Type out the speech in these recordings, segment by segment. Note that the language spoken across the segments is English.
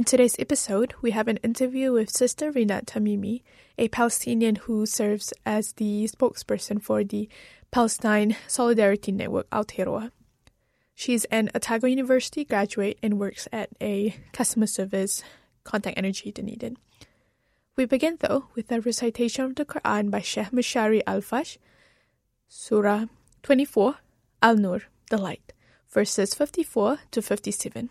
In today's episode, we have an interview with Sister Rinad Tamimi, a Palestinian who serves as the spokesperson for the Palestine Solidarity Network Aotearoa. She's an Otago University graduate and works at a customer service contact energy Dunedin. We begin though with a recitation of the Quran by Sheikh Mishari Alafasy, Surah 24, Al Nur, the light, verses 54 to 57.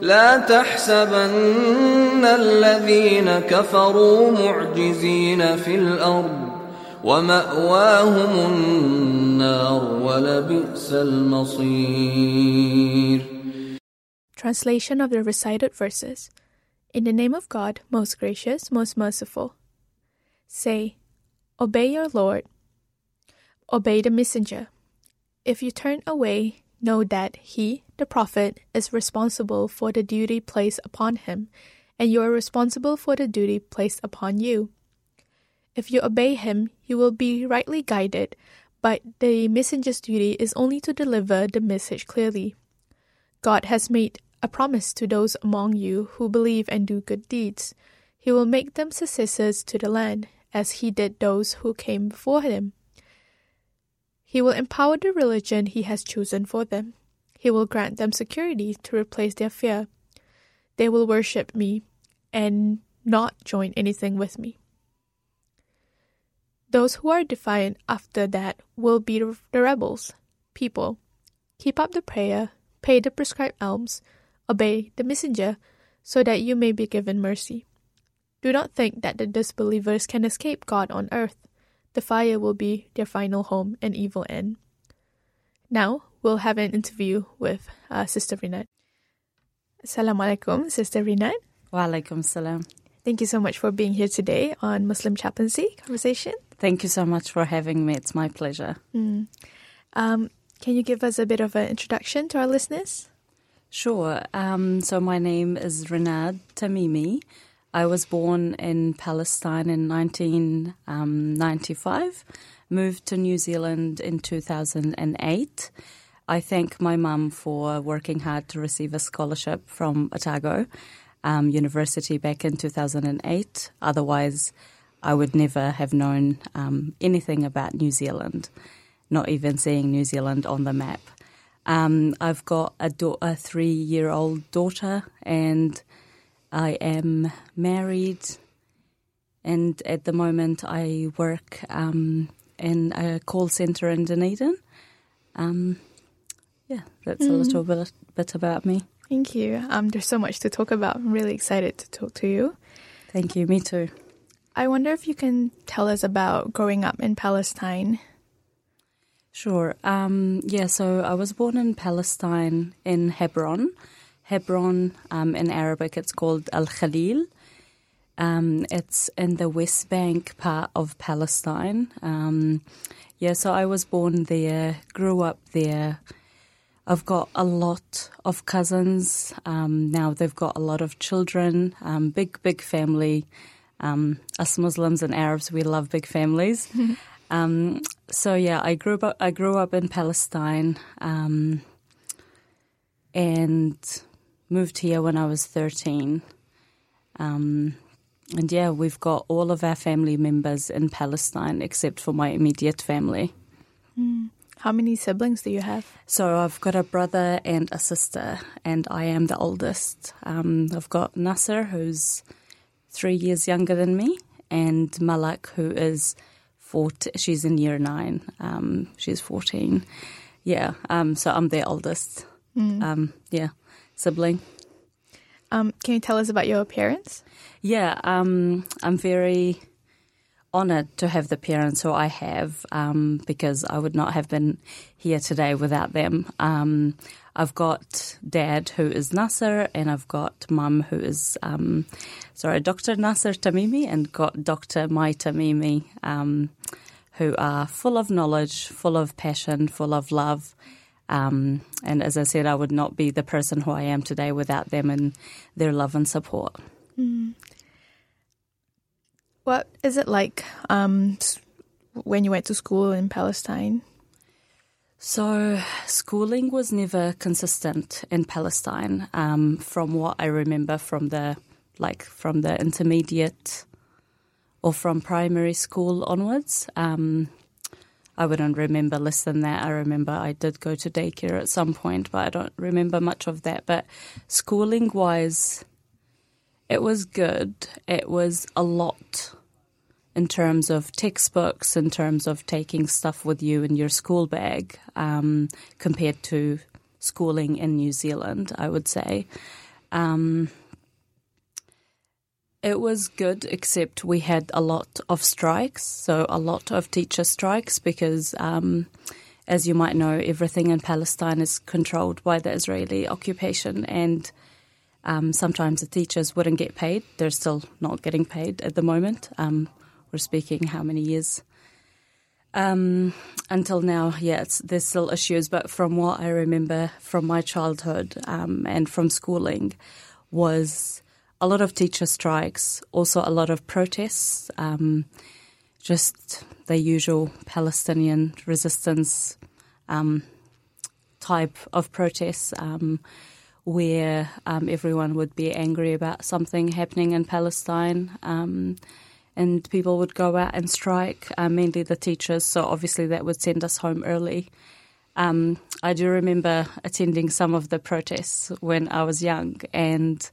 لا تحسبن الذين كفروا معجزين في الارض وماواهم النار ولبئس المصير Translation of the recited verses. In the name of God, most gracious, most merciful. Say, Obey your Lord. Obey the messenger. If you turn away, know that he, the prophet, is responsible for the duty placed upon him, and you are responsible for the duty placed upon you. If you obey him, you will be rightly guided, but the messenger's duty is only to deliver the message clearly. God has made a promise to those among you who believe and do good deeds. He will make them successors to the land, as he did those who came before him. He will empower the religion he has chosen for them. He will grant them security to replace their fear. They will worship me and not join anything with me. Those who are defiant after that will be the rebels, people. Keep up the prayer, pay the prescribed alms, obey the messenger, so that you may be given mercy. Do not think that the disbelievers can escape God on earth. The fire will be their final home and evil end. Now we'll have an interview with uh, Sister Rinad. Assalamu alaikum, Sister Rinad. Wa alaikum salam. Thank you so much for being here today on Muslim Chaplaincy Conversation. Thank you so much for having me. It's my pleasure. Mm. Um, can you give us a bit of an introduction to our listeners? Sure. Um, so my name is Rinad Tamimi. I was born in Palestine in 1995, um, moved to New Zealand in 2008. I thank my mum for working hard to receive a scholarship from Otago um, University back in 2008. Otherwise, I would never have known um, anything about New Zealand, not even seeing New Zealand on the map. Um, I've got a, a three year old daughter, and I am married. And at the moment, I work um, in a call center in Dunedin. Um, yeah, that's mm. a little bit, bit about me. Thank you. Um, there's so much to talk about. I'm really excited to talk to you. Thank you. Me too. I wonder if you can tell us about growing up in Palestine. Sure. Um, yeah, so I was born in Palestine in Hebron. Hebron, um, in Arabic, it's called Al Khalil. Um, it's in the West Bank part of Palestine. Um, yeah, so I was born there, grew up there. I've got a lot of cousins. Um, now they've got a lot of children, um, big, big family. Um, us Muslims and Arabs, we love big families. Um, so yeah, I grew up. I grew up in Palestine, um, and moved here when I was thirteen. Um, and yeah, we've got all of our family members in Palestine except for my immediate family. How many siblings do you have? So I've got a brother and a sister, and I am the oldest. Um, I've got Nasser, who's three years younger than me, and Malak, who is 14, she's in year nine. Um, she's 14. Yeah, um, so I'm the oldest. Um, yeah, sibling. Um, can you tell us about your parents? Yeah, um, I'm very honoured to have the parents who I have um, because I would not have been here today without them. Um, I've got dad who is Nasser, and I've got mum who is, um, sorry, Dr. Nasser Tamimi, and got Dr. Mai Tamimi, um, who are full of knowledge, full of passion, full of love. Um, and as I said, I would not be the person who I am today without them and their love and support. What is it like um, when you went to school in Palestine? So, schooling was never consistent in Palestine. Um, from what I remember from the like from the intermediate or from primary school onwards, um, I wouldn't remember less than that. I remember I did go to daycare at some point, but I don't remember much of that. But schooling wise, it was good. It was a lot in terms of textbooks, in terms of taking stuff with you in your school bag, um, compared to schooling in New Zealand, I would say. Um, it was good, except we had a lot of strikes, so a lot of teacher strikes because, um, as you might know, everything in Palestine is controlled by the Israeli occupation, and um, sometimes the teachers wouldn't get paid. They're still not getting paid at the moment. Um, we're speaking how many years? Um, until now, it's, there's still issues, but from what I remember from my childhood um, and from schooling, was a lot of teacher strikes, also a lot of protests, um, just the usual Palestinian resistance um, type of protests. Where um, everyone would be angry about something happening in Palestine. Um, and people would go out and strike, uh, mainly the teachers. So obviously that would send us home early. Um, I do remember attending some of the protests when I was young, and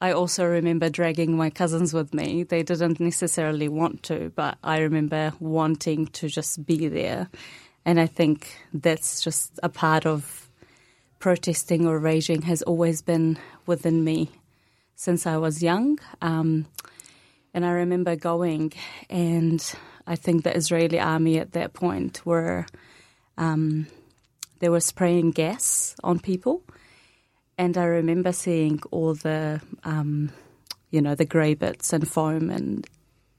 I also remember dragging my cousins with me. They didn't necessarily want to, but I remember wanting to just be there. And I think that's just a part of protesting or raging has always been within me since I was young. Um, and I remember going, and I think the Israeli army at that point were um, they were spraying gas on people, and I remember seeing all the um, you know the grey bits and foam and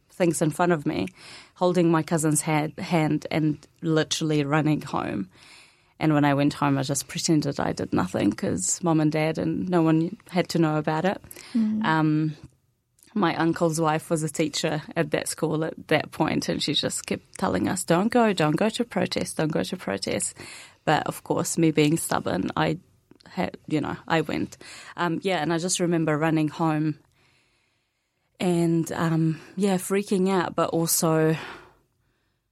things in front of me, holding my cousin's hand, hand and literally running home. And when I went home, I just pretended I did nothing because mom and dad and no one had to know about it. Um, my uncle's wife was a teacher at that school at that point, and she just kept telling us, "Don't go, don't go to protest, don't go to protest." But of course, me being stubborn, I had, you know, I went. Um, yeah, and I just remember running home and um, yeah, freaking out, but also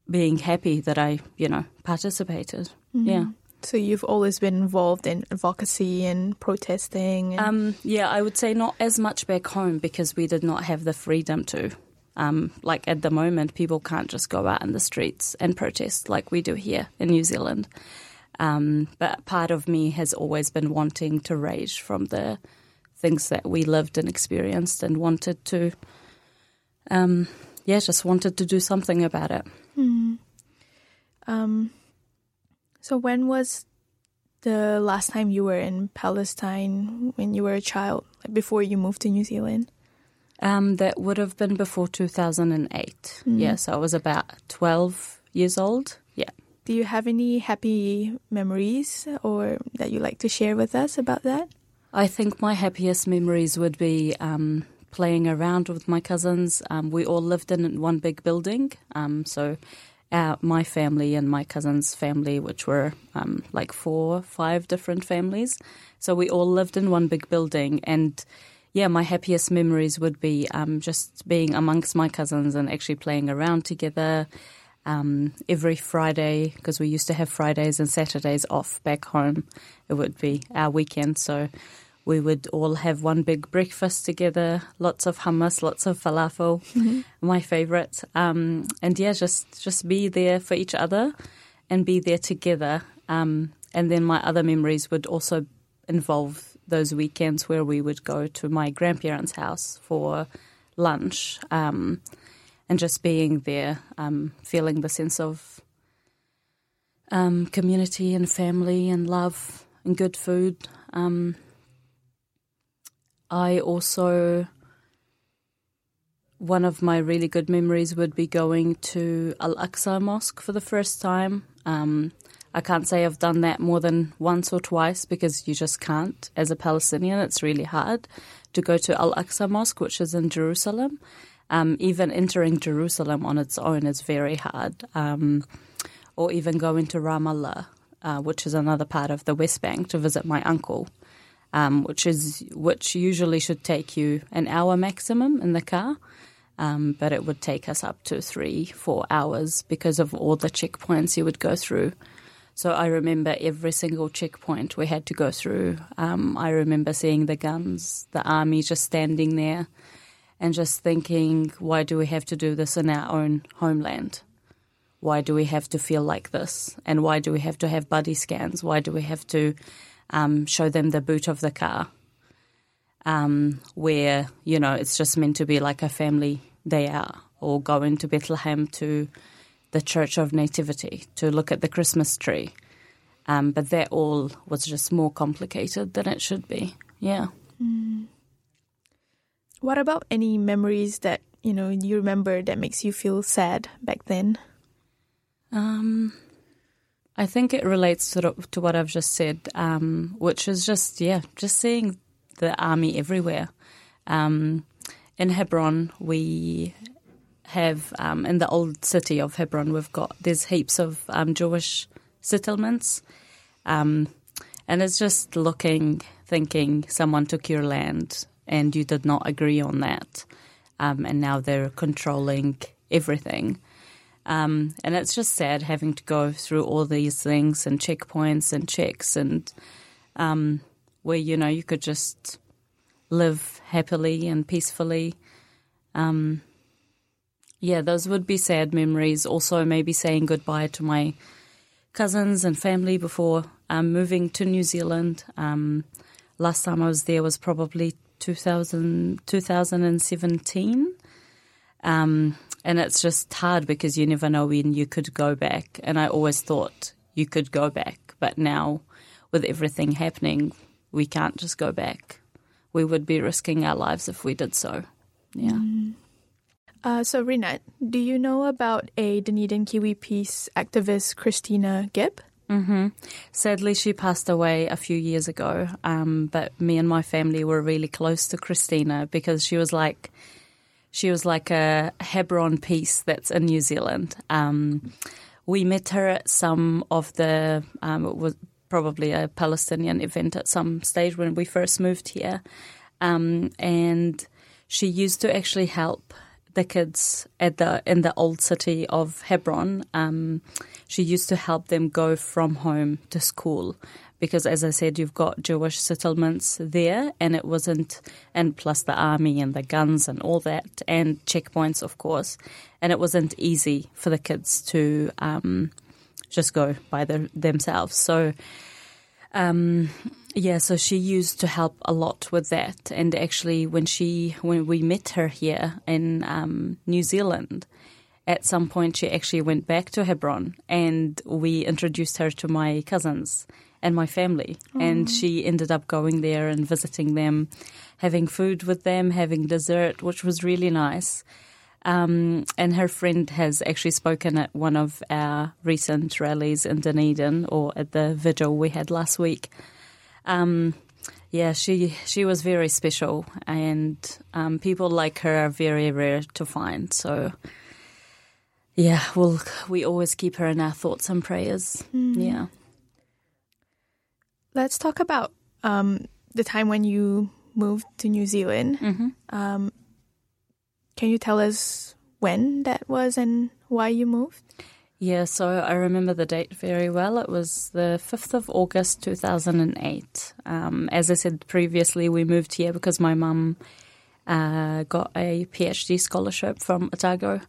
being happy that I, you know, participated. Yeah. So you've always been involved in advocacy and protesting. And, Um, yeah, I would say not as much back home because we did not have the freedom to. Um, like at the moment, people can't just go out in the streets and protest like we do here in New Zealand. Um, but part of me has always been wanting to rage from the things that we lived and experienced and wanted to um, yeah, just wanted to do something about it. Hmm. Um, so when was the last time you were in Palestine when you were a child, like before you moved to New Zealand? Um, that would have been before 2008. Mm. Yeah, so I was about 12 years old. Yeah. Do you have any happy memories or that you like to share with us about that? I think my happiest memories would be um, playing around with my cousins. Um, we all lived in one big building. Um, so our, my family and my cousin's family, which were um, like four, five different families. So we all lived in one big building. And yeah, my happiest memories would be um, just being amongst my cousins and actually playing around together. Um, every Friday, because we used to have Fridays and Saturdays off back home, it would be our weekend. So we would all have one big breakfast together, lots of hummus, lots of falafel, mm-hmm. my favorite. Um, and yeah, just just be there for each other and be there together. Um, and then my other memories would also involve those weekends where we would go to my grandparents' house for lunch um, and just being there, um, feeling the sense of um, community and family and love and good food. I also, one of my really good memories would be going to Al Aqsa Mosque for the first time. Um, I can't say I've done that more than once or twice because you just can't. As a Palestinian, it's really hard to go to Al Aqsa Mosque, which is in Jerusalem. Um, even entering Jerusalem on its own is very hard. Um, or even going to Ramallah, uh, which is another part of the West Bank, to visit my uncle um, which is which usually should take you an hour maximum in the car. Um, but it would take us up to three, four hours because of all the checkpoints you would go through. So I remember every single checkpoint we had to go through. Um, I remember seeing the guns, the army just standing there, and just thinking, why do we have to do this in our own homeland? Why do we have to feel like this? And why do we have to have body scans? Why do we have to um, show them the boot of the car, um, where you know it's just meant to be like a family day out, or go into Bethlehem to the Church of Nativity to look at the Christmas tree. Um, but that all was just more complicated than it should be. Yeah. Mm. What about any memories that you know you remember that makes you feel sad back then? Um, I think it relates to, to what I've just said, um, which is just, yeah, just seeing the army everywhere. Um, in Hebron, we have, um, in the old city of Hebron, we've got, there's heaps of um, Jewish settlements. Um, and it's just looking, thinking someone took your land and you did not agree on that. Um, and now they're controlling everything. Um, and it's just sad having to go through all these things and checkpoints and checks and um, where, you know, you could just live happily and peacefully. Um, yeah, those would be sad memories. Also, maybe saying goodbye to my cousins and family before um, moving to New Zealand. Um, last time I was there was probably 2000, 2017. Um, and it's just hard because you never know when you could go back. And I always thought you could go back, but now with everything happening, we can't just go back. We would be risking our lives if we did so. Yeah. Mm. Uh, so, Rinad, do you know about a Dunedin Kiwi Peace activist, Christina Gibb? Mm-hmm. Sadly, she passed away a few years ago, um, but me and my family were really close to Christina because she was like she was like a Hebron piece that's in New Zealand. Um, we met her at some of the, um, it was probably a Palestinian event at some stage when we first moved here. Um, and she used to actually help the kids at the in the old city of Hebron. Um, she used to help them go from home to school because, as I said, you've got Jewish settlements there, and it wasn't, and plus the army and the guns and all that, and checkpoints, of course, and it wasn't easy for the kids to um, just go by the, themselves. So. Um, Yeah, so she used to help a lot with that, and actually, when she when we met her here in um, New Zealand, at some point she actually went back to Hebron, and we introduced her to my cousins and my family, and she ended up going there and visiting them, having food with them, having dessert, which was really nice. Um, and her friend has actually spoken at one of our recent rallies in Dunedin, or at the vigil we had last week. Um, yeah, she she was very special, and um, people like her are very rare to find. So, yeah, we'll we always keep her in our thoughts and prayers. Yeah. Let's talk about um, the time when you moved to New Zealand. hmm Um, can you tell us when that was and why you moved? Yeah, so I remember the date very well. It was the 5th of August 2008. Um, as I said previously, we moved here because my mum uh, got a PhD scholarship from Otago.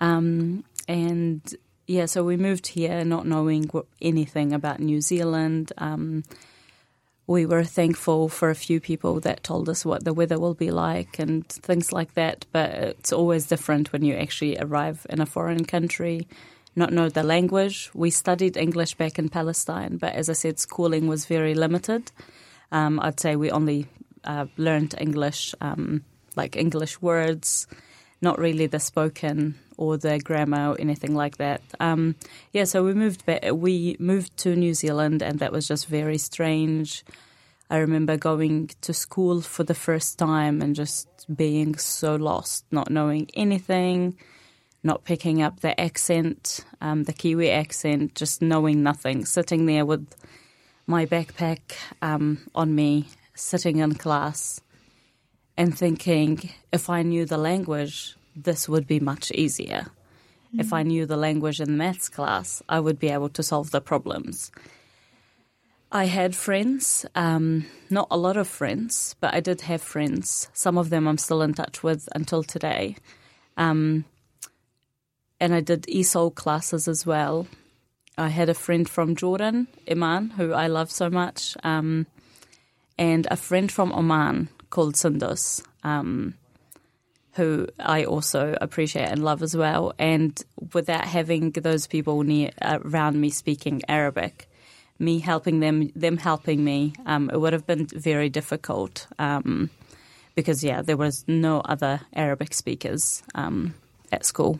Um, and yeah, so we moved here not knowing anything about New Zealand. Um, we were thankful for a few people that told us what the weather will be like and things like that. But it's always different when you actually arrive in a foreign country, not know the language. We studied English back in Palestine, but as I said, schooling was very limited. Um, I'd say we only uh, learned English, um, like English words, not really the spoken or the grammar or anything like that. Um, yeah, so we moved back. We moved to New Zealand, and that was just very strange. I remember going to school for the first time and just being so lost, not knowing anything, not picking up the accent, um, the Kiwi accent, just knowing nothing, sitting there with my backpack um, on me, sitting in class, and thinking if I knew the language, this would be much easier. If I knew the language in the maths class, I would be able to solve the problems. I had friends, um, not a lot of friends, but I did have friends. Some of them I'm still in touch with until today. Um, and I did ESOL classes as well. I had a friend from Jordan, Iman, who I love so much, um, and a friend from Oman called Sundus, um, who I also appreciate and love as well. And without having those people near around me speaking Arabic, me helping them, them helping me, um, it would have been very difficult um, because yeah, there was no other Arabic speakers um, at school.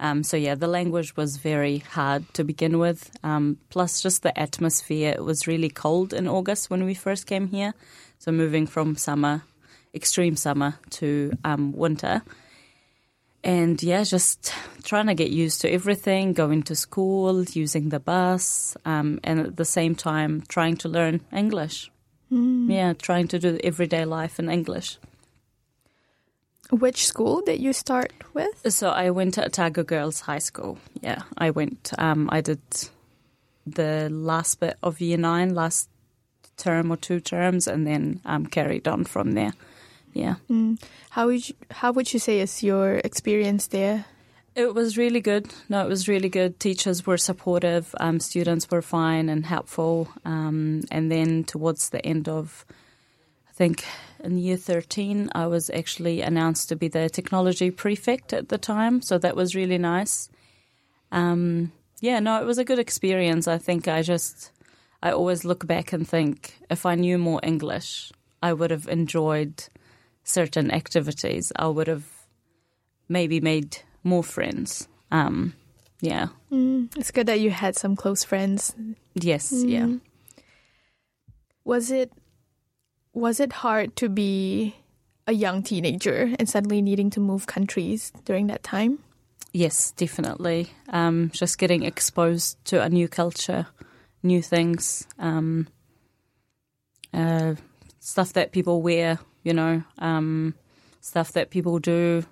Um, so yeah, the language was very hard to begin with. Um, plus, just the atmosphere. It was really cold in August when we first came here. So moving from summer, extreme summer, to um, winter, and yeah, just trying to get used to everything, going to school, using the bus, um, and at the same time trying to learn English. Yeah, trying to do everyday life in English. Which school did you start with? So I went to Otago Girls High School. Yeah, I went. Um, I did the last bit of year nine, last term or two terms, and then um, carried on from there. Yeah, Mm. How would you, how would you say is your experience there? it was really good. No, it was really good. Teachers were supportive. Um, students were fine and helpful. Um, and then towards the end of, I think in year 13, I was actually announced to be the technology prefect at the time. So that was really nice. Um, yeah, no, it was a good experience. I think I just, I always look back and think if I knew more English, I would have enjoyed certain activities. I would have maybe made more friends. Um, yeah. Mm. It's good that you had some close friends. Yes. Yeah. Mm. Was it was it hard to be a young teenager and suddenly needing to move countries during that time? Yes, definitely. Um, just getting exposed to a new culture, new things, um, uh, stuff that people wear, you know, um, stuff that people do,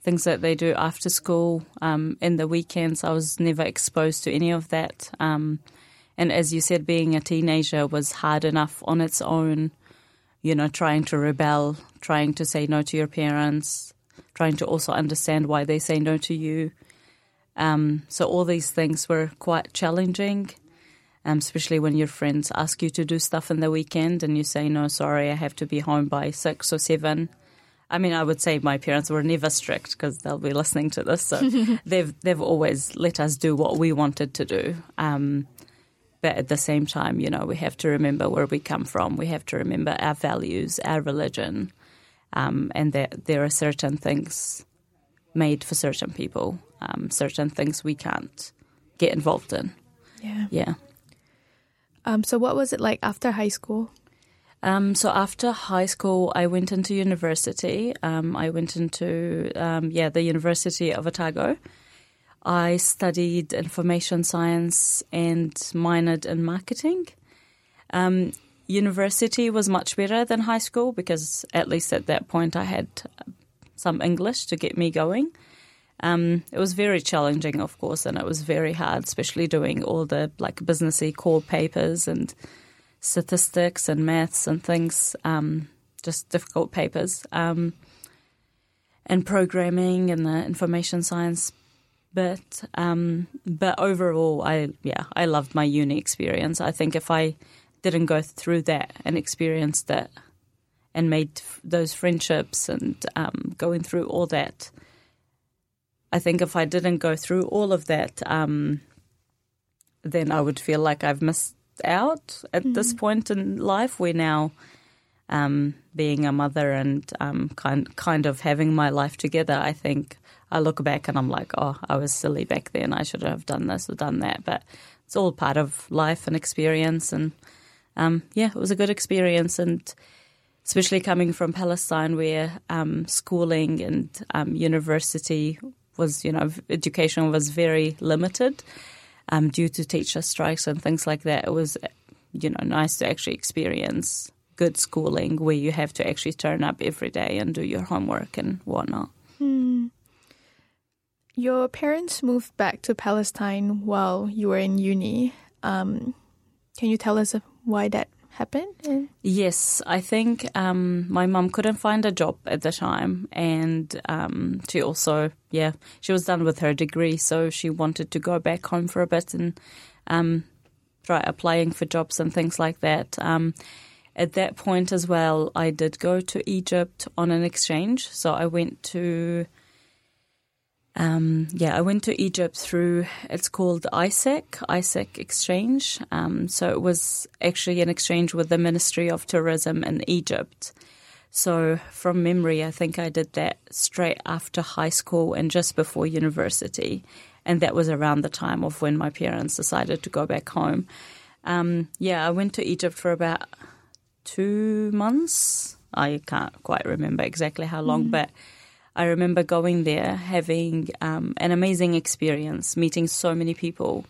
things that they do after school, um, in the weekends. I was never exposed to any of that. Um, and as you said, being a teenager was hard enough on its own, you know, trying to rebel, trying to say no to your parents, trying to also understand why they say no to you. Um, so all these things were quite challenging. Um, especially when your friends ask you to do stuff in the weekend and you say, no, sorry, I have to be home by six or seven. I mean, I would say my parents were never strict because they'll be listening to this. So they've they've always let us do what we wanted to do. Um, but at the same time, you know, we have to remember where we come from. We have to remember our values, our religion, um, and that there are certain things made for certain people, um, certain things we can't get involved in. Yeah. Yeah. Um, so what was it like after high school? Um, so after high school, I went into university. Um, I went into um, yeah the University of Otago. I studied information science and minored in marketing. Um, university was much better than high school because at least at that point I had some English to get me going. Um, it was very challenging, of course, and it was very hard, especially doing all the like businessy core papers and statistics and maths and things, um, just difficult papers, um, and programming and the information science bit. Um, but overall, I yeah, I loved my uni experience. I think if I didn't go through that and experience that and made those friendships and um, going through all that I think if I didn't go through all of that, um, then I would feel like I've missed out at mm-hmm. this point in life. We're now um, being a mother and um, kind kind of having my life together. I think I look back and I'm like, oh, I was silly back then. I should have done this or done that. But it's all part of life and experience. And um, yeah, it was a good experience and especially coming from Palestine, where um, schooling and um, university was, you know, education was very limited um, due to teacher strikes and things like that. It was, you know, nice to actually experience good schooling where you have to actually turn up every day and do your homework and whatnot. Hmm. Your parents moved back to Palestine while you were in uni. Um, can you tell us why that happen? Yes, I think um, my mum couldn't find a job at the time, and um, she also, yeah, she was done with her degree, so she wanted to go back home for a bit and um, try applying for jobs and things like that. Um, at that point as well, I did go to Egypt on an exchange, so I went to um, yeah, I went to Egypt through, it's called AIESEC, AIESEC Exchange. Um, so it was actually an exchange with the Ministry of Tourism in Egypt. So from memory, I think I did that straight after high school and just before university. And that was around the time of when my parents decided to go back home. Um, yeah, I went to Egypt for about two months. I can't quite remember exactly how long, mm. but I remember going there, having um, an amazing experience, meeting so many people.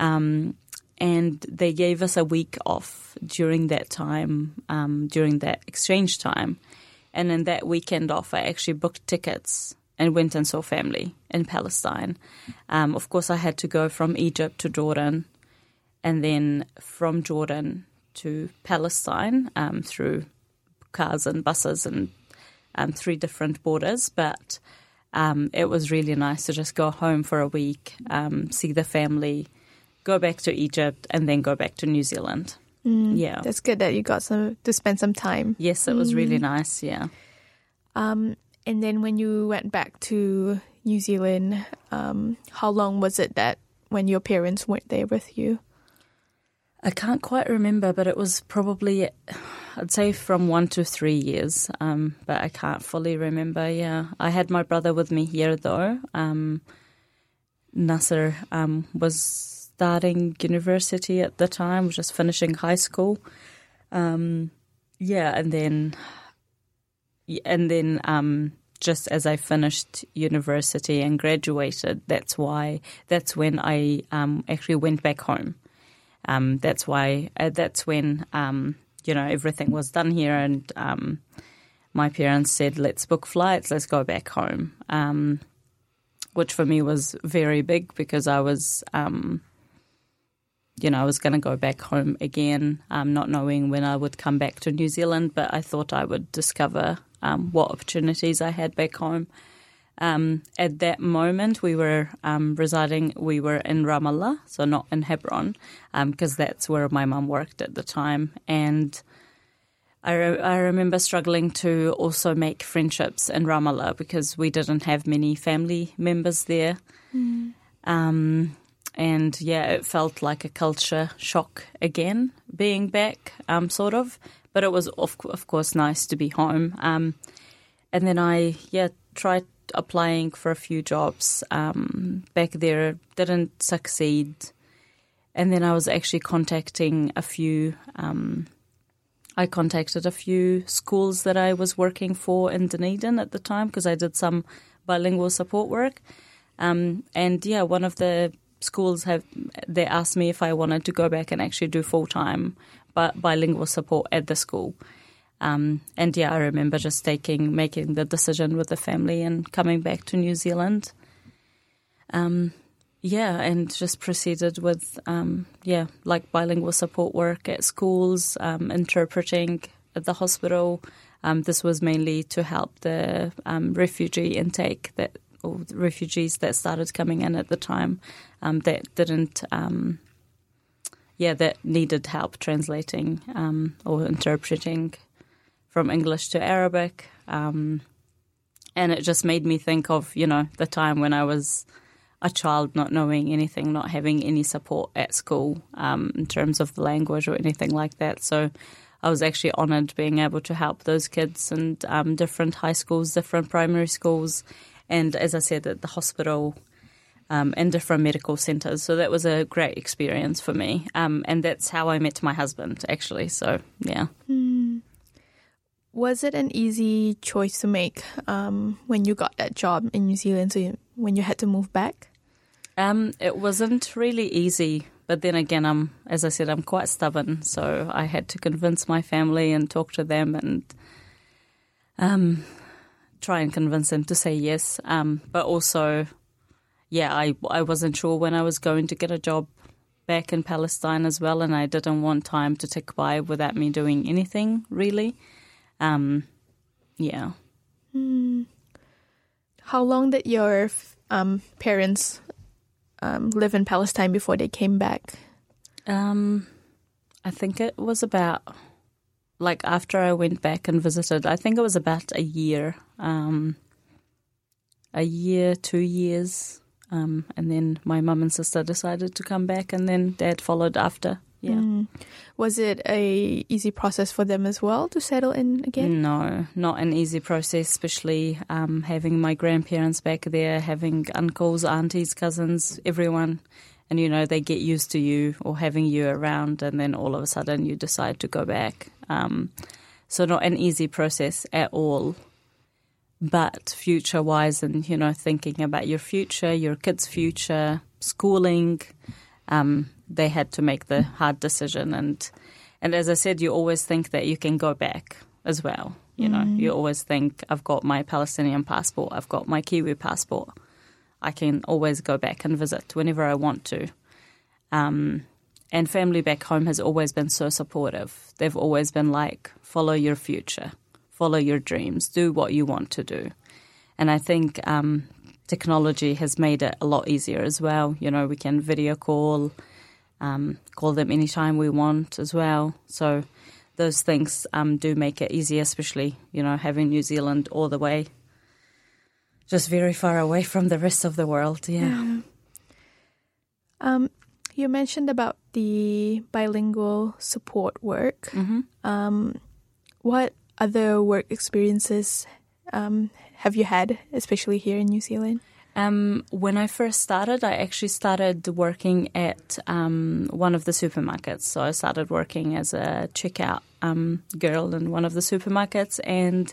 Um, and they gave us a week off during that time, um, during that exchange time. And in that weekend off, I actually booked tickets and went and saw family in Palestine. Um, of course, I had to go from Egypt to Jordan and then from Jordan to Palestine um, through cars and buses and um, three different borders, but um, it was really nice to just go home for a week, um, see the family, go back to Egypt, and then go back to New Zealand. Mm, yeah, that's good that you got some to spend some time. Yes, it was mm. really nice. Yeah. Um, and then when you went back to New Zealand, um, how long was it that when your parents weren't there with you? I can't quite remember, but it was probably, I'd say from one to three years, um, but I can't fully remember. Yeah, I had my brother with me here though. Um, Nasser um, was starting university at the time, was just finishing high school. Um, yeah, and then, and then um, just as I finished university and graduated, that's why that's when I um, actually went back home um, that's why uh, that's when um, you know everything was done here, and um, my parents said, "Let's book flights. Let's go back home," um, which for me was very big because I was. Um, you know, I was going to go back home again, um, not knowing when I would come back to New Zealand, but I thought I would discover what opportunities I had back home. Um, at that moment, we were um, residing, we were in Ramallah, so not in Hebron, because um, that's where my mum worked at the time. And I, re- I remember struggling to also make friendships in Ramallah because we didn't have many family members there. Mm. and yeah, it felt like a culture shock again, being back, um, sort of. But it was, of, of course, nice to be home. Um, and then I, yeah, tried applying for a few jobs um, back there, didn't succeed. And then I was actually contacting a few. Um, I contacted a few schools that I was working for in Dunedin at the time because I did some bilingual support work. Um, and yeah, one of the schools have they asked me if I wanted to go back and actually do full time bilingual support at the school. Um, and yeah, I remember just taking, making the decision with the family and coming back to New Zealand. Um, yeah, and just proceeded with, um, yeah, like bilingual support work at schools, um, interpreting at the hospital. Um, this was mainly to help the um, refugee intake that, or refugees that started coming in at the time that didn't yeah, that needed help translating or interpreting from English to Arabic. Um, and it just made me think of, you know, the time when I was a child not knowing anything, not having any support at school um, in terms of the language or anything like that. So I was actually honoured being able to help those kids in um, different high schools, different primary schools, and as I said, at the hospital um, and different medical centres. So that was a great experience for me. Um, and that's how I met my husband, actually. So, yeah. Mm. Was it an easy choice to make um, when you got that job in New Zealand, so you, when you had to move back? Um, it wasn't really easy, but then again, I'm as I said, I'm quite stubborn, so I had to convince my family and talk to them and um, try and convince them to say yes. Um, but also, yeah, I I wasn't sure when I was going to get a job back in Palestine as well, and I didn't want time to tick by without me doing anything really. Um, yeah. Mm. How long did your um, parents um, live in Palestine before they came back? Um, I think it was about like after I went back and visited. I think it was about a year, um, a year, two years, um, and then my mum and sister decided to come back, and then dad followed after. Yeah. Mm. Was it a easy process for them as well to settle in again? No, not an easy process, especially um, having my grandparents back there, having uncles, aunties, cousins, everyone. And you know, they get used to you or having you around, and then all of a sudden you decide to go back. Um, so, not an easy process at all. But future wise, and you know, thinking about your future, your kids' future, schooling, um, they had to make the hard decision. And and as I said, you always think that you can go back as well. You know, mm. you always think I've got my Palestinian passport, I've got my Kiwi passport. I can always go back and visit whenever I want to. Um, and family back home has always been so supportive. They've always been like, follow your future, follow your dreams, do what you want to do. And I think um, technology has made it a lot easier as well. You know, we can video call, um, call them anytime we want as well. So those things um, do make it easier, especially, you know, having New Zealand all the way just very far away from the rest of the world. Yeah. yeah. Um, you mentioned about the bilingual support work. Mm-hmm. Um, what other work experiences um, have you had, especially here in New Zealand? Um, when I first started, I actually started working at um, one of the supermarkets. So I started working as a checkout um, girl in one of the supermarkets, and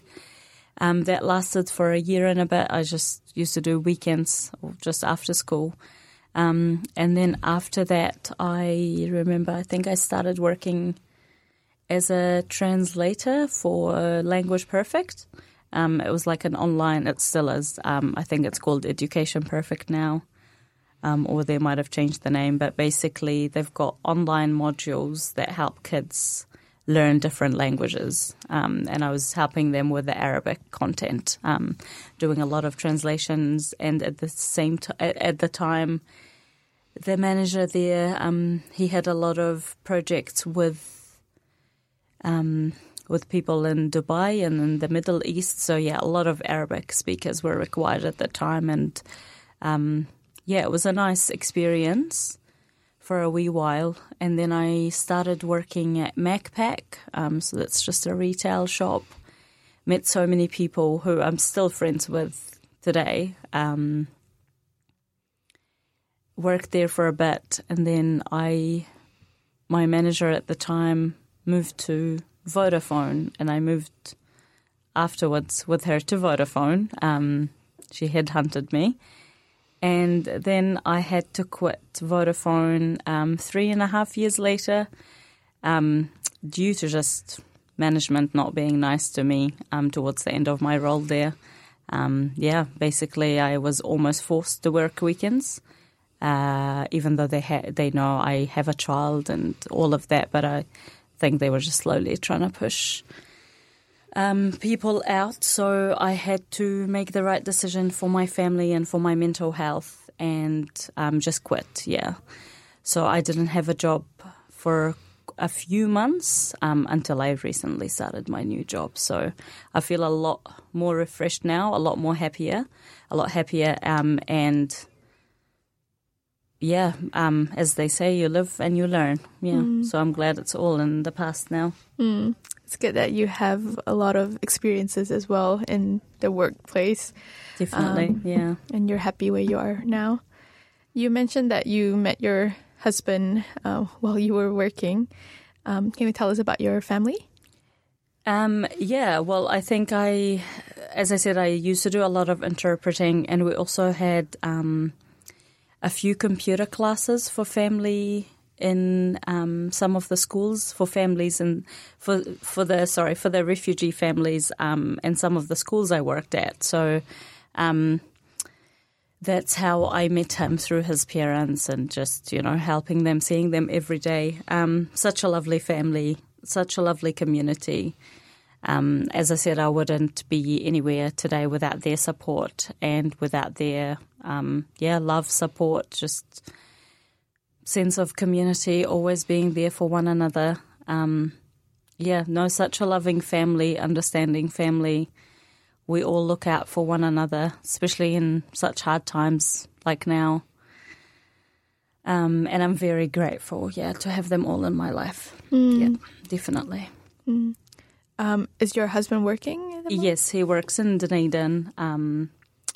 um, that lasted for a year and a bit. I just used to do weekends or just after school. Um, and then after that, I remember I think I started working as a translator for Language Perfect. Um, it was like an online, it still is. Um, I think it's called Education Perfect now, um, or they might have changed the name, but basically they've got online modules that help kids learn different languages. Um, and I was helping them with the Arabic content, um, doing a lot of translations. And at the same time, at, the time, the manager there, um, he had a lot of projects with with people in Dubai and in the Middle East. So yeah, a lot of Arabic speakers were required at the time, and um, yeah, it was a nice experience for a wee while, and then I started working at Macpac. Um, so that's just a retail shop. Met so many people who I'm still friends with today. Um, worked there for a bit, and then I, my manager at the time, moved to Vodafone, and I moved afterwards with her to Vodafone. Um, she headhunted me and then I had to quit Vodafone um, three and a half years later um, due to just management not being nice to me um, towards the end of my role there. Um, yeah, basically, I was almost forced to work weekends. Uh, even though they ha- they know I have a child and all of that, but I think they were just slowly trying to push um, people out. So I had to make the right decision for my family and for my mental health and um, just quit. Yeah. So I didn't have a job for a few months um, until I recently started my new job. So I feel a lot more refreshed now, a lot more happier, a lot happier, um, and yeah, um, as they say, you live and you learn. Yeah, mm. so I'm glad it's all in the past now. Mm it's good that you have a lot of experiences as well in the workplace. Definitely, um, yeah. And you're happy where you are now. You mentioned that you met your husband uh, while you were working. Um, can you tell us about your family? Um, yeah, well, I think I, as I said, I used to do a lot of interpreting, and we also had um, a few computer classes for family in um, some of the schools for families and for for the sorry for the refugee families um, and some of the schools I worked at. So um, that's how I met him through his parents and just you know helping them, seeing them every day. Um, such a lovely family, such a lovely community. Um, as I said, I wouldn't be anywhere today without their support and without their um, yeah love, support, just sense of community, always being there for one another. Um, yeah, no, such a loving family, understanding family. We all look out for one another, especially in such hard times like now. Um, and I'm very grateful, yeah, to have them all in my life. Mm. Yeah, definitely. Mm. Um, is your husband working? Yes, he works in Dunedin, um,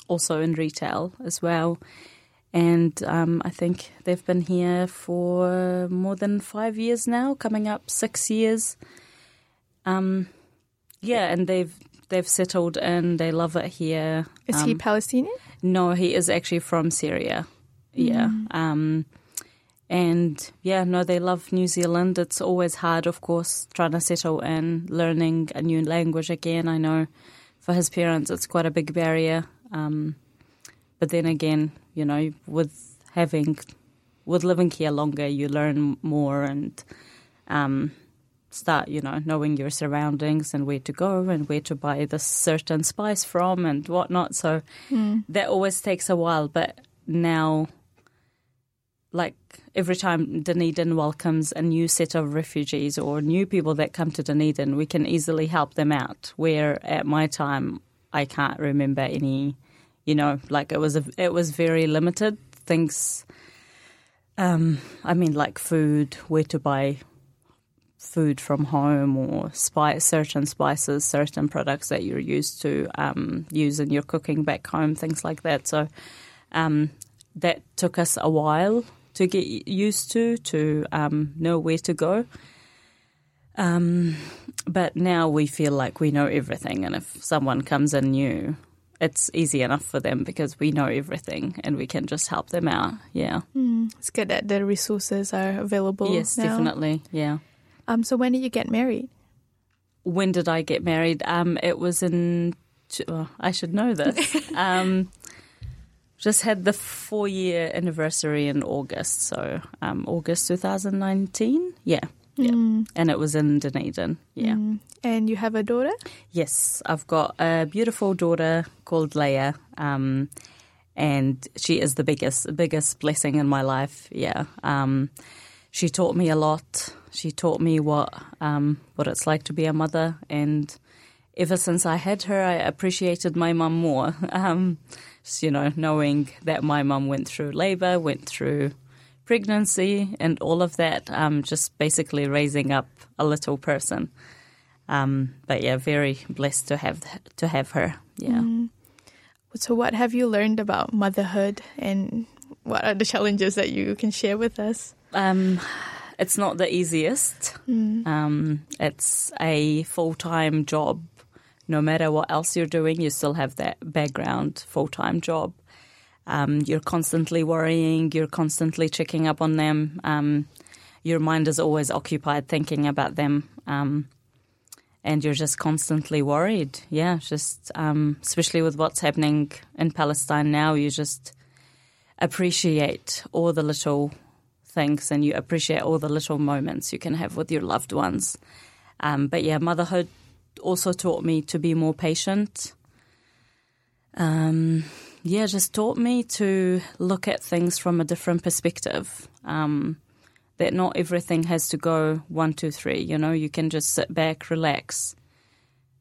also in retail as well and um, I think they've been here for more than five years now, coming up six years. Um, yeah, and they've they've settled in. They love it here. Is um, he Palestinian? No, he is actually from Syria. Yeah. Mm. And yeah, no, they love New Zealand. It's always hard, of course, trying to settle in, learning a new language again. I know for his parents, it's quite a big barrier. Um, but then again, you know, with having, with living here longer, you learn more and um, start, you know, knowing your surroundings and where to go and where to buy this certain spice from and whatnot. So mm. that always takes a while. But now, like every time Dunedin welcomes a new set of refugees or new people that come to Dunedin, we can easily help them out. Where at my time, I can't remember any you know, like it was a, it was very limited things. Um, I mean, like food, where to buy food from home, or spice, certain spices, certain products that you're used to um, use in your cooking back home, things like that. So um, that took us a while to get used to, to um, know where to go. Um, but now we feel like we know everything, and if someone comes in new, it's easy enough for them because we know everything and we can just help them out. Yeah. Mm, it's good that the resources are available. Yes, now. definitely. Yeah. Um, so when did you get married? When did I get married? Um, it was in. Oh, I should know this. um, just had the four year anniversary in August. So um, August 2019. Yeah. Yeah. And it was in Dunedin. Yeah. Mm. And you have a daughter? Yes, I've got a beautiful daughter called Leia. Um, and she is the biggest biggest blessing in my life. Yeah. Um, she taught me a lot. She taught me what um, what it's like to be a mother, and ever since I had her, I appreciated my mum more. You know, knowing that my mum went through labour, went through pregnancy, and all of that. Um, just basically raising up a little person. Um, but yeah, very blessed to have to have her. Yeah. Mm. So, what have you learned about motherhood, and what are the challenges that you can share with us? Um, it's not the easiest. Mm. Um, it's a full time job. No matter what else you're doing, you still have that background full time job. Um, you're constantly worrying, you're constantly checking up on them. Um, your mind is always occupied thinking about them. Um, and you're just constantly worried. Yeah, just um, especially with what's happening in Palestine now, you just appreciate all the little things and you appreciate all the little moments you can have with your loved ones. Um, but yeah, motherhood also taught me to be more patient. Um, yeah, just taught me to look at things from a different perspective. Um, that not everything has to go one, two, three. You know, you can just sit back, relax,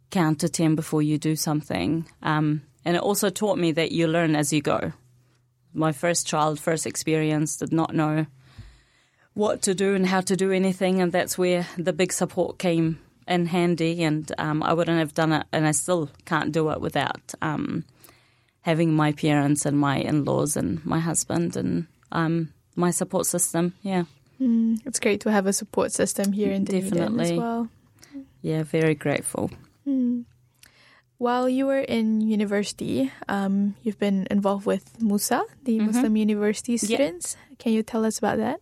count to 10 before you do something. Um, and it also taught me that you learn as you go. My first child, first experience, did not know what to do and how to do anything. And that's where the big support came in handy. And um, I wouldn't have done it, and I still can't do it without um, having my parents and my in laws and my husband and um, my support system. Yeah. Mm, it's great to have a support system here in Dunedin Definitely. as well. Yeah, very grateful. Mm. While you were in university, um, you've been involved with Musa, the Muslim University students. Can you tell us about that?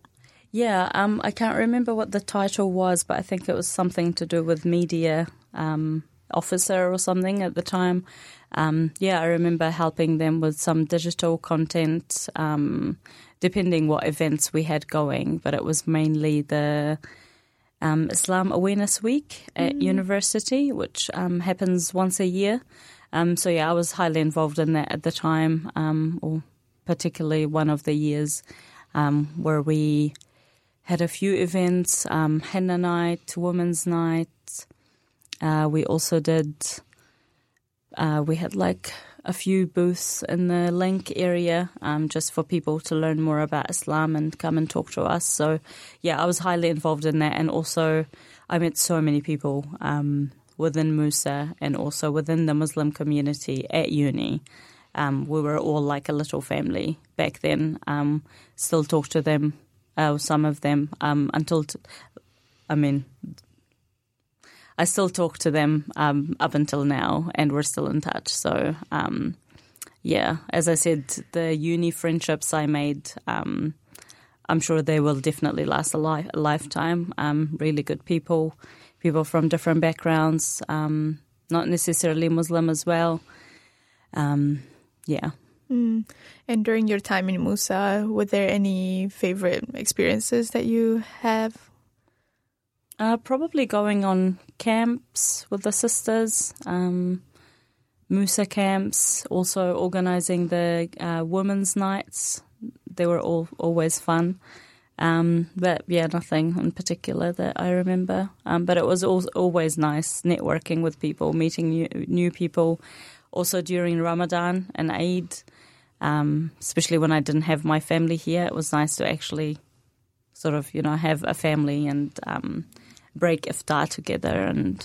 Yeah, um, I can't remember what the title was, but I think it was something to do with media um, officer or something at the time. Um, yeah, I remember helping them with some digital content, um, depending what events we had going, but it was mainly the um, Islam Awareness Week at university, which um, happens once a year. Um, so yeah, I was highly involved in that at the time, um, or particularly one of the years um, where we had a few events: um, henna night, women's night. Uh, we also did. Uh, we had like a few booths in the link area um, just for people to learn more about Islam and come and talk to us. So, yeah, I was highly involved in that. And also, I met so many people um, within Musa and also within the Muslim community at uni. Um, we were all like a little family back then. Um, still talk to them, uh, some of them, um, until, t- I mean, I still talk to them um, up until now, and we're still in touch. So, um, yeah, as I said, the uni friendships I made, um, I'm sure they will definitely last a, li- a lifetime. Um, really good people, people from different backgrounds, um, not necessarily Muslim as well. Um, yeah. Mm. And during your time in Musa, were there any favorite experiences that you have? Uh, probably going on camps with the sisters, um, Musa camps, also organising the uh, women's nights. They were all always fun. Um, but yeah, nothing in particular that I remember. Um, but it was al- always nice networking with people, meeting new, new people. Also during Ramadan and Eid, um, especially when I didn't have my family here, it was nice to actually sort of, you know, have a family and um, break iftar together and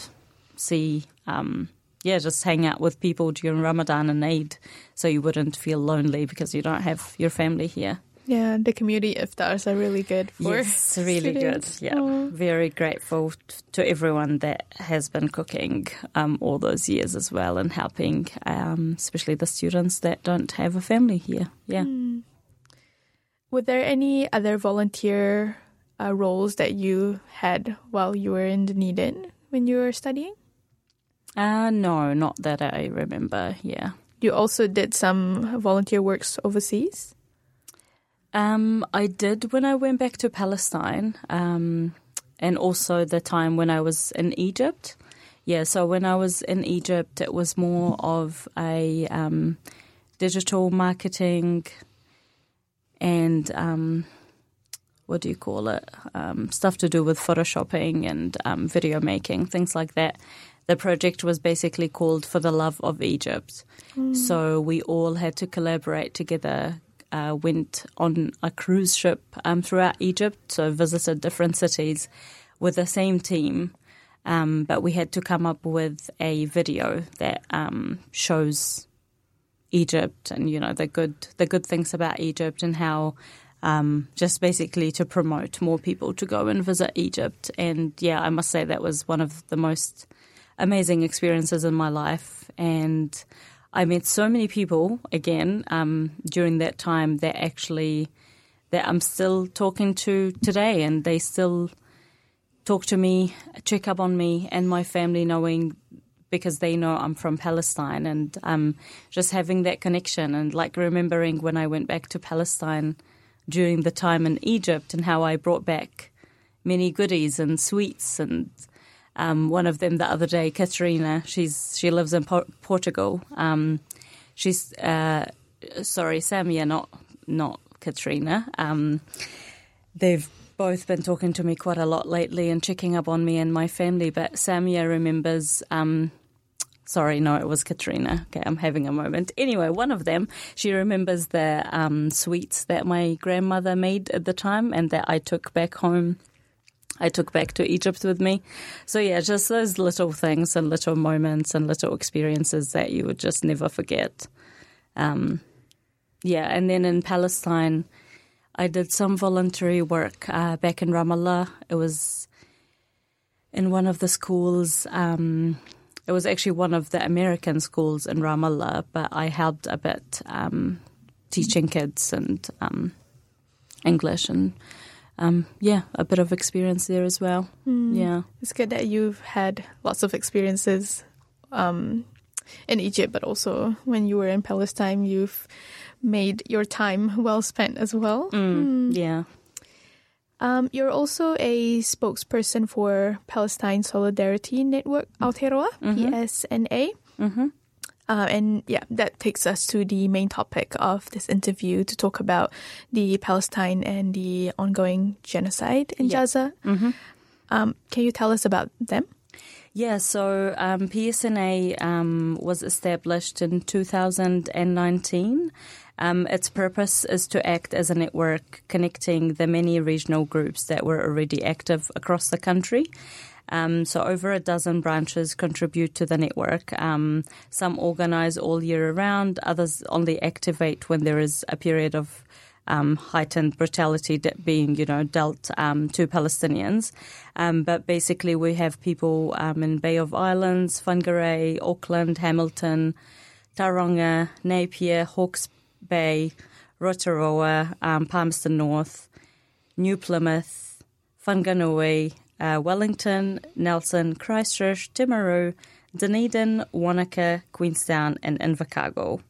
see, um, yeah, just hang out with people during Ramadan and Eid so you wouldn't feel lonely because you don't have your family here. Yeah, the community iftars are really good for yes, really students. good. Yeah, Aw. very grateful to everyone that has been cooking um, all those years as well and helping, um, especially the students that don't have a family here. Yeah. Mm. Were there any other volunteer uh, roles that you had while you were in Dunedin when you were studying? Uh, no, not that I remember. Yeah. You also did some volunteer works overseas. Um, I did when I went back to Palestine. Um, and also the time when I was in Egypt. Yeah, so when I was in Egypt, it was more of a um, digital marketing and um, what do you call it? Um, stuff to do with photoshopping and um, video making, things like that. The project was basically called For the Love of Egypt. Mm. So we all had to collaborate together, uh, went on a cruise ship um, throughout Egypt, so visited different cities with the same team. Um, but we had to come up with a video that um, shows Egypt and you know the good the good things about Egypt and how um, just basically to promote more people to go and visit Egypt. And yeah, I must say that was one of the most amazing experiences in my life. And I met so many people again um, during that time that actually that I'm still talking to today, and they still talk to me, check up on me and my family, knowing because they know I'm from Palestine, and um, just having that connection and like remembering when I went back to Palestine during the time in Egypt and how I brought back many goodies and sweets and um, one of them the other day, Katrina. She's she lives in po- Portugal. Um, she's uh, sorry, Samia, not not Katrina. Um, they've both been talking to me quite a lot lately and checking up on me and my family. But Samia remembers um, Sorry, no, it was Katrina. Okay, I'm having a moment. Anyway, one of them, she remembers the um, sweets that my grandmother made at the time and that I took back home. I took back to Egypt with me. So, yeah, just those little things and little moments and little experiences that you would just never forget. Um, yeah, and then in Palestine, I did some voluntary work uh, back in Ramallah. It was in one of the schools. Um, it was actually one of the American schools in Ramallah, but I helped a bit um, teaching kids and um, English and um, yeah, a bit of experience there as well. Mm. Yeah, it's good that you've had lots of experiences um, in Egypt, but also when you were in Palestine, you've made your time well spent as well. Mm. Mm. Yeah. Um, you're also a spokesperson for Palestine Solidarity Network Aotearoa, mm-hmm. PSNA. Mm-hmm. Uh, and yeah, that takes us to the main topic of this interview to talk about the Palestine and the ongoing genocide in yeah. Gaza. Mm-hmm. Um, can you tell us about them? Yeah, so um, PSNA um, was established in 2019 um, its purpose is to act as a network connecting the many regional groups that were already active across the country. Um, so over a dozen branches contribute to the network. Um, some organize all year around, others only activate when there is a period of um, heightened brutality being, you know, dealt um, to Palestinians. Um, but basically, we have people um, in Bay of Islands, Whangarei, Auckland, Hamilton, Tauranga, Napier, Hawke's Bay, Rotorua, um, Palmerston North, New Plymouth, Whanganui, uh, Wellington, Nelson, Christchurch, Timaru, Dunedin, Wanaka, Queenstown, and Invercargill.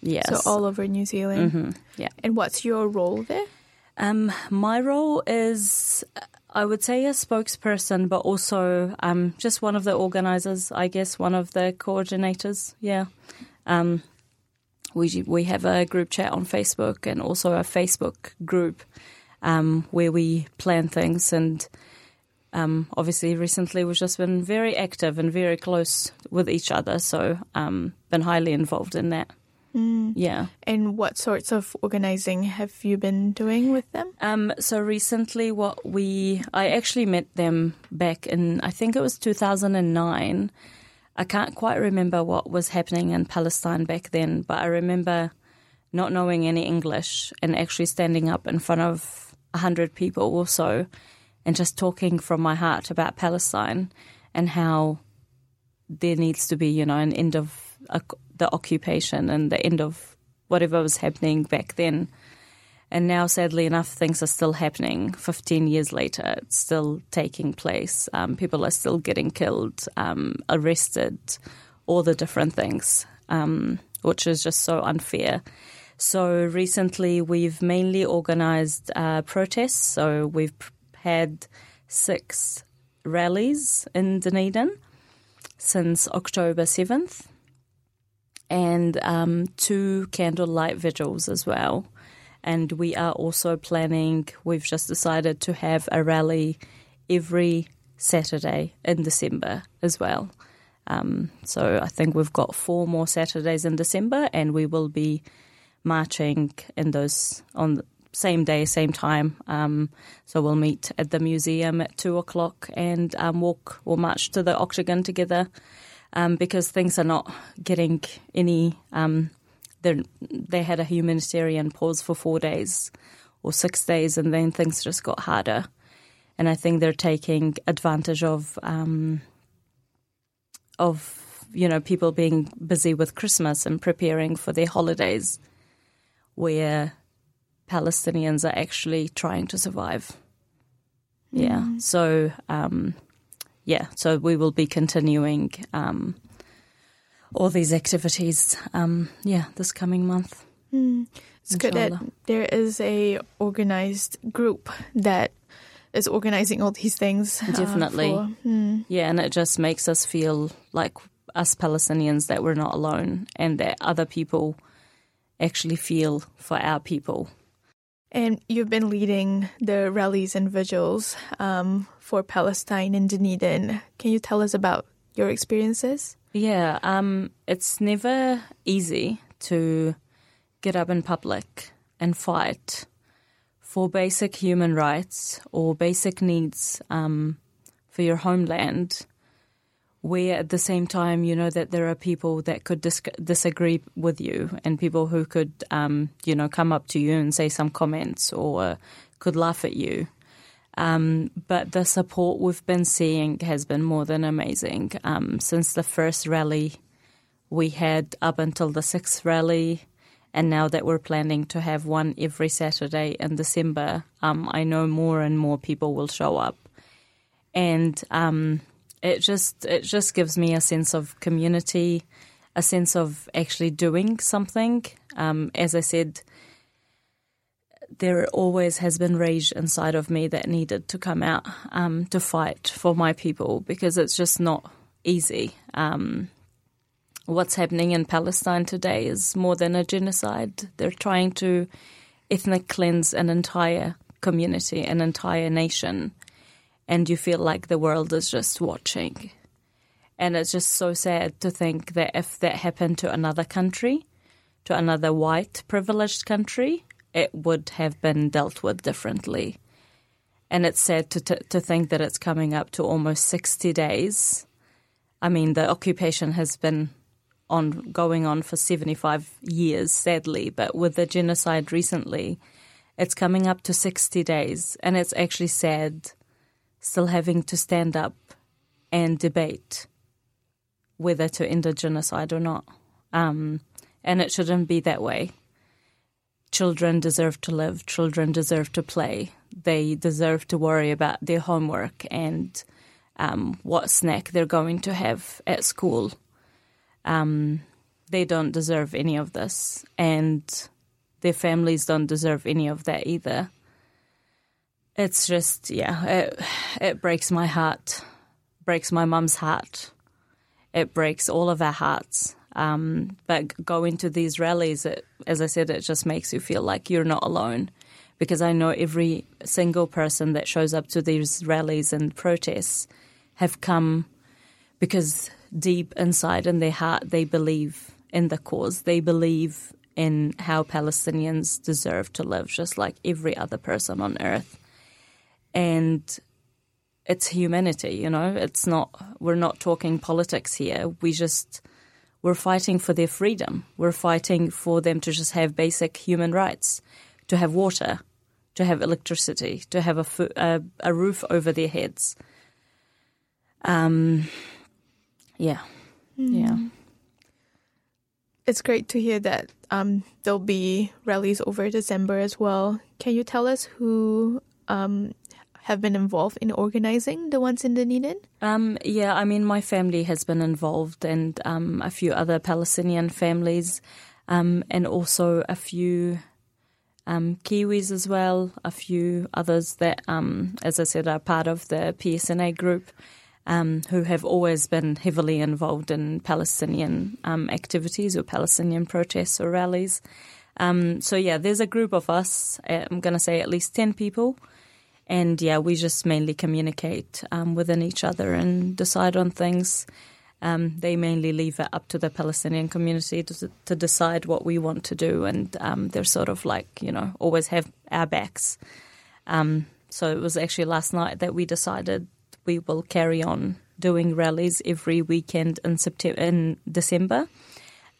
Yes. So all over New Zealand. Mm-hmm. Yeah. And what's your role there? Um, my role is, I would say, a spokesperson, but also um, just one of the organisers. I guess one of the coordinators. Yeah. Um, we we have a group chat on Facebook and also a Facebook group um, where we plan things. And um, obviously, recently we've just been very active and very close with each other. So, um, been highly involved in that. Mm. Yeah. And what sorts of organizing have you been doing with them? Um, so recently, what we I actually met them back in I think it was 2009 I can't quite remember what was happening in Palestine back then, but I remember not knowing any English and actually standing up in front of a hundred people or so and just talking from my heart about Palestine and how there needs to be, you know, an end of uh, the occupation and the end of whatever was happening back then. And now, sadly enough, things are still happening. 15 years later, it's still taking place. Um, people are still getting killed, um, arrested, all the different things, um, which is just so unfair. So, recently, we've mainly organized uh, protests. So, we've had six rallies in Dunedin since October 7th and um, two candlelight vigils as well. And we are also planning, we've just decided to have a rally every Saturday in December as well. Um, so I think we've got four more Saturdays in December, and we will be marching in those on same day, same time. Um, so we'll meet at the museum at two o'clock and um, walk or march to the Octagon together um, because things are not getting any. Um, they had a humanitarian pause for four days or six days, and then things just got harder. And I think they're taking advantage of um, of you know people being busy with Christmas and preparing for their holidays, where Palestinians are actually trying to survive. Mm. Yeah. So um, yeah. So we will be continuing um, all these activities. Um, yeah, this coming month. Mm. It's Inshallah. good that there is a organized group that is organizing all these things. Uh, Definitely. Uh, for, mm. Yeah, and it just makes us feel like us Palestinians that we're not alone and that other people actually feel for our people. And you've been leading the rallies and vigils um, for Palestine in Dunedin. Can you tell us about your experiences? Yeah, um, it's never easy to get up in public and fight for basic human rights or basic needs um, for your homeland, where at the same time you know that there are people that could dis- disagree with you and people who could, um, you know, come up to you and say some comments or could laugh at you. Um, but the support we've been seeing has been more than amazing. Um, since the first rally we had up until the sixth rally, and now that we're planning to have one every Saturday in December, um, I know more and more people will show up, and um, it just it just gives me a sense of community, a sense of actually doing something. Um, as I said, there always has been rage inside of me that needed to come out um, to fight for my people because it's just not easy. Um, what's happening in Palestine today is more than a genocide. They're trying to ethnic cleanse an entire community, an entire nation, and you feel like the world is just watching. And it's just so sad to think that if that happened to another country, to another white privileged country, it would have been dealt with differently. And it's sad to, to, think that it's coming up to almost 60 days. I mean, the occupation has been on going on for 75 years, sadly, but with the genocide recently, it's coming up to 60 days, and it's actually sad still having to stand up and debate whether to end a genocide or not. Um, and it shouldn't be that way. Children deserve to live, children deserve to play, they deserve to worry about their homework and um, what snack they're going to have at school um, they don't deserve any of this, and their families don't deserve any of that either. It's just, yeah, it, it breaks my heart, breaks my mum's heart, it breaks all of our hearts. Um, but going to these rallies, it, as I said, it just makes you feel like you're not alone. Because I know every single person that shows up to these rallies and protests have come because deep inside in their heart, they believe in the cause. They believe in how Palestinians deserve to live just like every other person on earth. And it's humanity, you know, it's not, we're not talking politics here. We just, we're fighting for their freedom. We're fighting for them to just have basic human rights, to have water, to have electricity, to have a, a, a roof over their heads. Um, yeah. Mm. Yeah. It's great to hear that um, there'll be rallies over December as well. Can you tell us who um, have been involved in organizing the ones in Dunedin? Um, yeah, I mean, my family has been involved, and um, a few other Palestinian families, um, and also a few um, Kiwis as well, a few others that, um, as I said, are part of the PSNA group. Um, who have always been heavily involved in Palestinian activities or Palestinian protests or rallies. So, yeah, there's a group of us, uh, I'm going to say at least 10 people. And yeah, we just mainly communicate um, within each other and decide on things. Um, they mainly leave it up to the Palestinian community to, to decide what we want to do, and um, they're sort of like you know always have our backs. Um, so it was actually last night that we decided we will carry on doing rallies every weekend in September in December,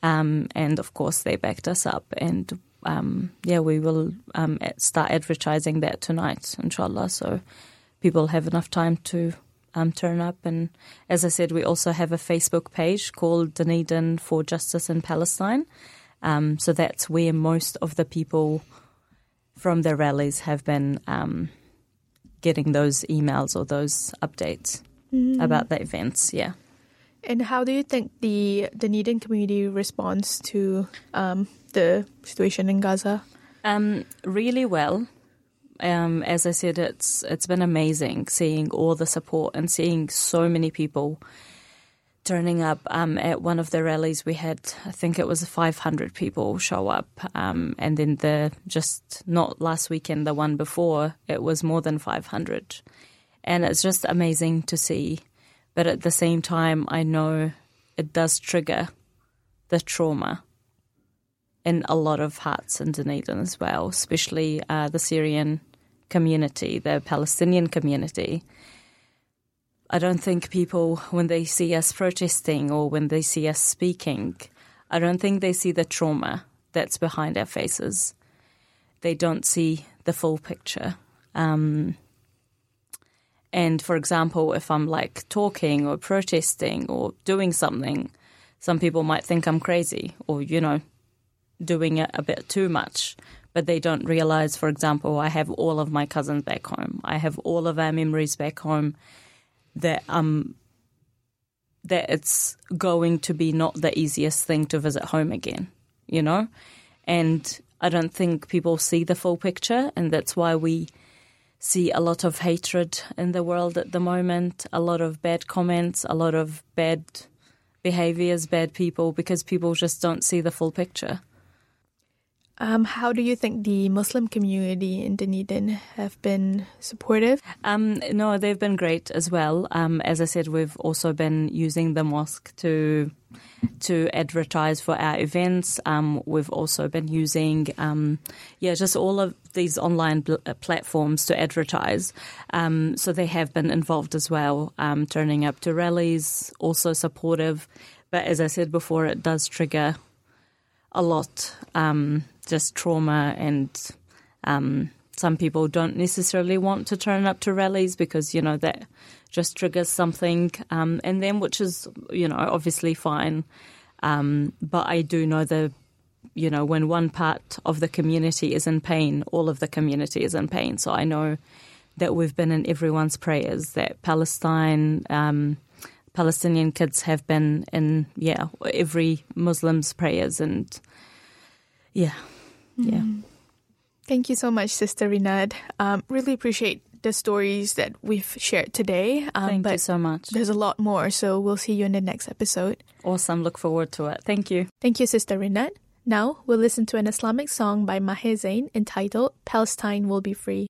um, and of course they backed us up, and um, yeah, we will um, start advertising that tonight, inshallah. So people have enough time to um, turn up. And as I said, we also have a Facebook page called Dunedin for Justice in Palestine. Um, so that's where most of the people from the rallies have been um, getting those emails or those updates mm. about the events. Yeah. And how do you think the Dunedin community responds to um, the situation in Gaza? Um, really well um, as I said, it's it's been amazing seeing all the support and seeing so many people turning up. Um, at one of the rallies, we had I think it was 500 people show up, um, and then the just not last weekend, the one before, it was more than 500, and it's just amazing to see. But at the same time, I know it does trigger the trauma in a lot of hearts in Dunedin as well, especially uh, the Syrian community, the Palestinian community. I don't think people, when they see us protesting or when they see us speaking, I don't think they see the trauma that's behind our faces. They don't see the full picture. Um, and for example, if I'm like talking or protesting or doing something, some people might think I'm crazy or, you know, doing it a bit too much, but they don't realize, for example, I have all of my cousins back home. I have all of our memories back home that um that it's going to be not the easiest thing to visit home again, you know? And I don't think people see the full picture and that's why we see a lot of hatred in the world at the moment, a lot of bad comments, a lot of bad behaviors, bad people because people just don't see the full picture. Um, how do you think the Muslim community in Dunedin have been supportive? Um, no, they've been great as well. Um, as I said, we've also been using the mosque to to advertise for our events. Um, we've also been using, um, yeah, just all of these online bl- uh, platforms to advertise. Um, so they have been involved as well, turning up to rallies, also supportive. But as I said before, it does trigger a lot, um, just trauma, and um, some people don't necessarily want to turn up to rallies because you know that just triggers something um, in them, which is you know obviously fine. Um, but I do know the you know when one part of the community is in pain, all of the community is in pain. So I know that we've been in everyone's prayers. That Palestine. Um, Palestinian kids have been in, yeah, every Muslim's prayers and, yeah, yeah. Mm. Thank you so much, Sister Rinad. Um, really appreciate the stories that we've shared today. Um, Thank you so much. There's a lot more, so we'll see you in the next episode. Awesome. Look forward to it. Thank you. Thank you, Sister Rinad. Now we'll listen to an Islamic song by Maher Zain entitled Palestine Will Be Free.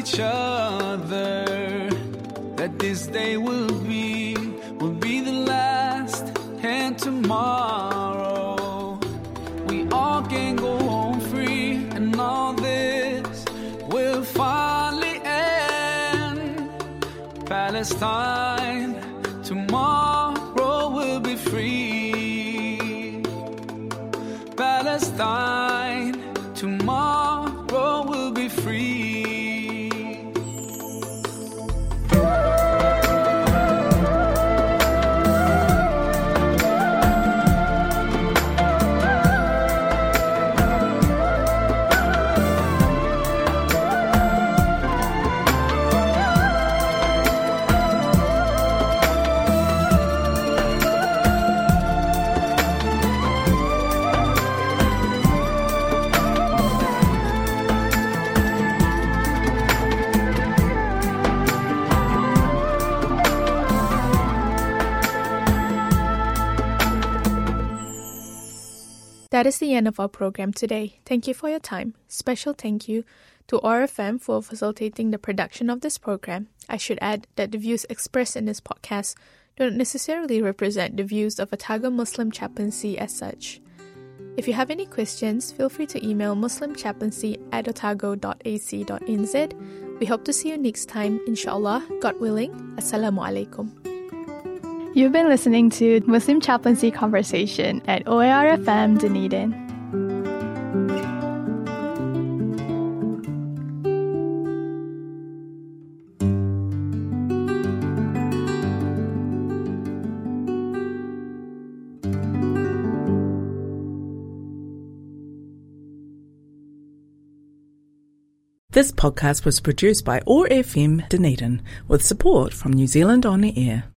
each other that this day will be, will be the last, and tomorrow we all can go home free, and all this will finally end. Palestine, tomorrow will be free. Palestine. That is the end of our program today. Thank you for your time. Special thank you to OAR FM for facilitating the production of this program. I should add that the views expressed in this podcast don't necessarily represent the views of Otago Muslim Chaplaincy as such. If you have any questions, feel free to email muslimchaplaincy at otago.ac.nz. We hope to see you next time, inshallah, God willing. Assalamu alaikum. You've been listening to Muslim Chaplaincy Conversation at OARFM Dunedin. This podcast was produced by OAR FM Dunedin with support from New Zealand On the Air.